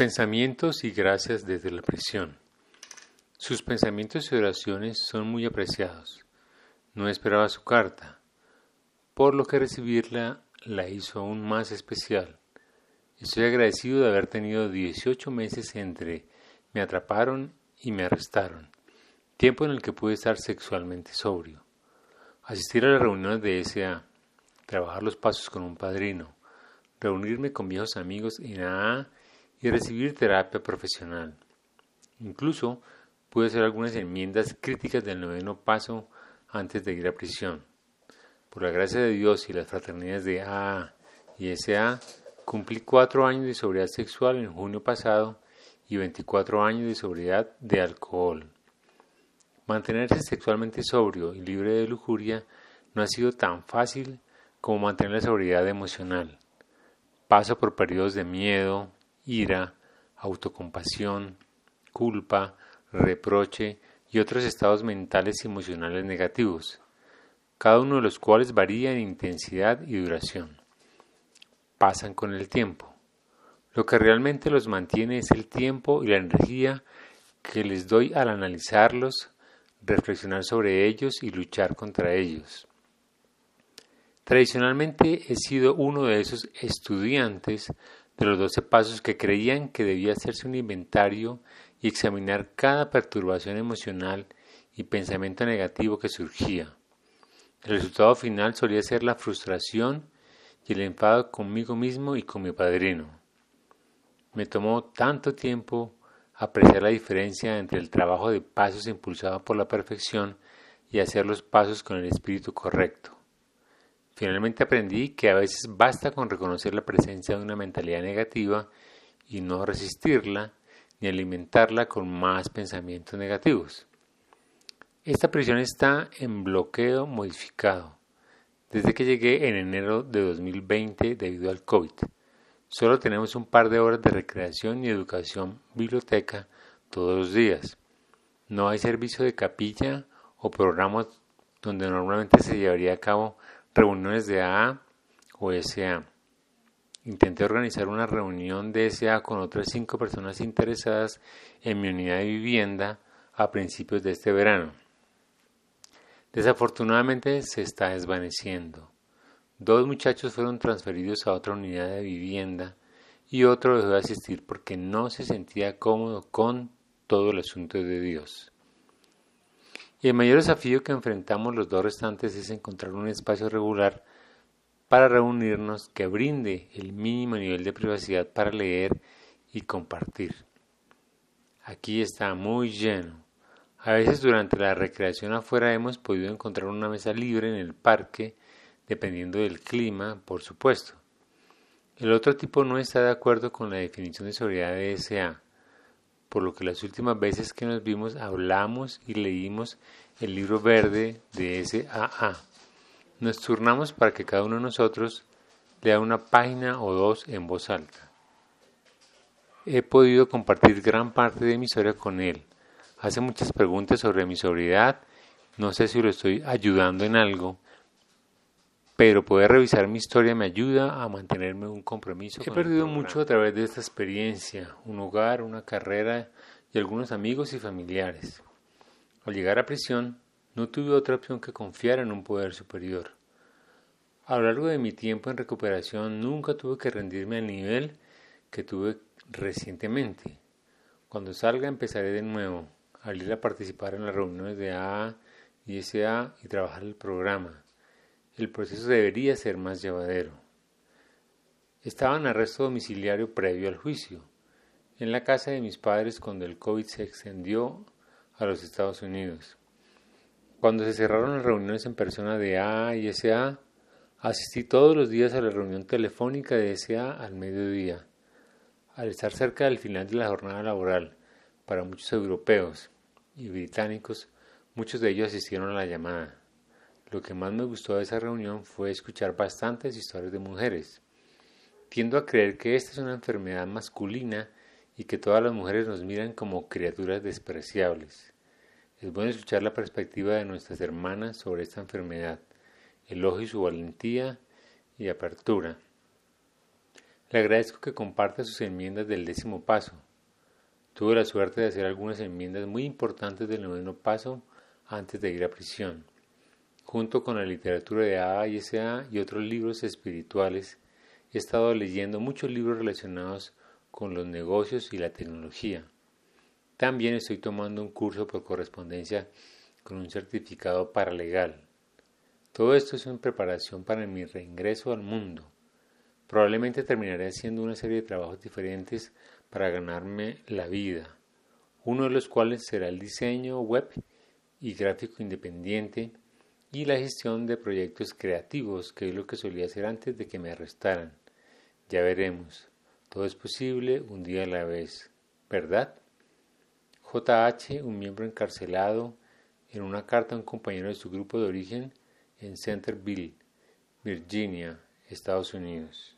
Pensamientos y gracias desde la prisión. Sus pensamientos y oraciones son muy apreciados. No esperaba su carta, por lo que recibirla la hizo aún más especial. Estoy agradecido de haber tenido 18 meses entre me atraparon y me arrestaron, tiempo en el que pude estar sexualmente sobrio. Asistir a las reuniones de SA, trabajar los pasos con un padrino, reunirme con viejos amigos en AA y recibir terapia profesional. Incluso pude hacer algunas enmiendas críticas del noveno paso antes de ir a prisión. Por la gracia de Dios y las fraternidades de AA y SA, cumplí cuatro años de sobriedad sexual en junio pasado y 24 años de sobriedad de alcohol. Mantenerse sexualmente sobrio y libre de lujuria no ha sido tan fácil como mantener la sobriedad emocional. Paso por periodos de miedo, ira, autocompasión, culpa, reproche y otros estados mentales y emocionales negativos, cada uno de los cuales varía en intensidad y duración. Pasan con el tiempo. Lo que realmente los mantiene es el tiempo y la energía que les doy al analizarlos, reflexionar sobre ellos y luchar contra ellos. Tradicionalmente he sido uno de esos estudiantes de los doce pasos que creían que debía hacerse un inventario y examinar cada perturbación emocional y pensamiento negativo que surgía. El resultado final solía ser la frustración y el enfado conmigo mismo y con mi padrino. Me tomó tanto tiempo apreciar la diferencia entre el trabajo de pasos impulsado por la perfección y hacer los pasos con el espíritu correcto. Finalmente aprendí que a veces basta con reconocer la presencia de una mentalidad negativa y no resistirla ni alimentarla con más pensamientos negativos. Esta prisión está en bloqueo modificado desde que llegué en enero de 2020 debido al COVID. Solo tenemos un par de horas de recreación y educación biblioteca todos los días. No hay servicio de capilla o programa donde normalmente se llevaría a cabo reuniones de AA o SA. Intenté organizar una reunión de SA con otras cinco personas interesadas en mi unidad de vivienda a principios de este verano. Desafortunadamente se está desvaneciendo. Dos muchachos fueron transferidos a otra unidad de vivienda y otro dejó de asistir porque no se sentía cómodo con todo el asunto de Dios. Y el mayor desafío que enfrentamos los dos restantes es encontrar un espacio regular para reunirnos que brinde el mínimo nivel de privacidad para leer y compartir. Aquí está muy lleno. A veces durante la recreación afuera hemos podido encontrar una mesa libre en el parque, dependiendo del clima, por supuesto. El otro tipo no está de acuerdo con la definición de sobriedad de SA por lo que las últimas veces que nos vimos hablamos y leímos el libro verde de SAA. Nos turnamos para que cada uno de nosotros lea una página o dos en voz alta. He podido compartir gran parte de mi historia con él. Hace muchas preguntas sobre mi sobriedad. No sé si lo estoy ayudando en algo, pero poder revisar mi historia me ayuda a mantenerme un compromiso. He perdido mucho a través de esta experiencia, un hogar, una carrera y algunos amigos y familiares. Al llegar a prisión, no tuve otra opción que confiar en un poder superior. A lo largo de mi tiempo en recuperación nunca tuve que rendirme al nivel que tuve recientemente. Cuando salga empezaré de nuevo a ir a participar en las reuniones de AA y SA y trabajar el programa el proceso debería ser más llevadero. Estaba en arresto domiciliario previo al juicio, en la casa de mis padres cuando el COVID se extendió a los Estados Unidos. Cuando se cerraron las reuniones en persona de A y SA, asistí todos los días a la reunión telefónica de SA al mediodía. Al estar cerca del final de la jornada laboral, para muchos europeos y británicos, muchos de ellos asistieron a la llamada. Lo que más me gustó de esa reunión fue escuchar bastantes historias de mujeres. Tiendo a creer que esta es una enfermedad masculina y que todas las mujeres nos miran como criaturas despreciables. Es bueno escuchar la perspectiva de nuestras hermanas sobre esta enfermedad, elogio su valentía y apertura. Le agradezco que comparta sus enmiendas del décimo paso. Tuve la suerte de hacer algunas enmiendas muy importantes del noveno paso antes de ir a prisión. Junto con la literatura de A y S.A. y otros libros espirituales, he estado leyendo muchos libros relacionados con los negocios y la tecnología. También estoy tomando un curso por correspondencia con un certificado paralegal. Todo esto es en preparación para mi reingreso al mundo. Probablemente terminaré haciendo una serie de trabajos diferentes para ganarme la vida, uno de los cuales será el diseño web y gráfico independiente y la gestión de proyectos creativos, que es lo que solía hacer antes de que me arrestaran. Ya veremos. Todo es posible un día a la vez, ¿verdad? JH, un miembro encarcelado, en una carta a un compañero de su grupo de origen en Centerville, Virginia, Estados Unidos.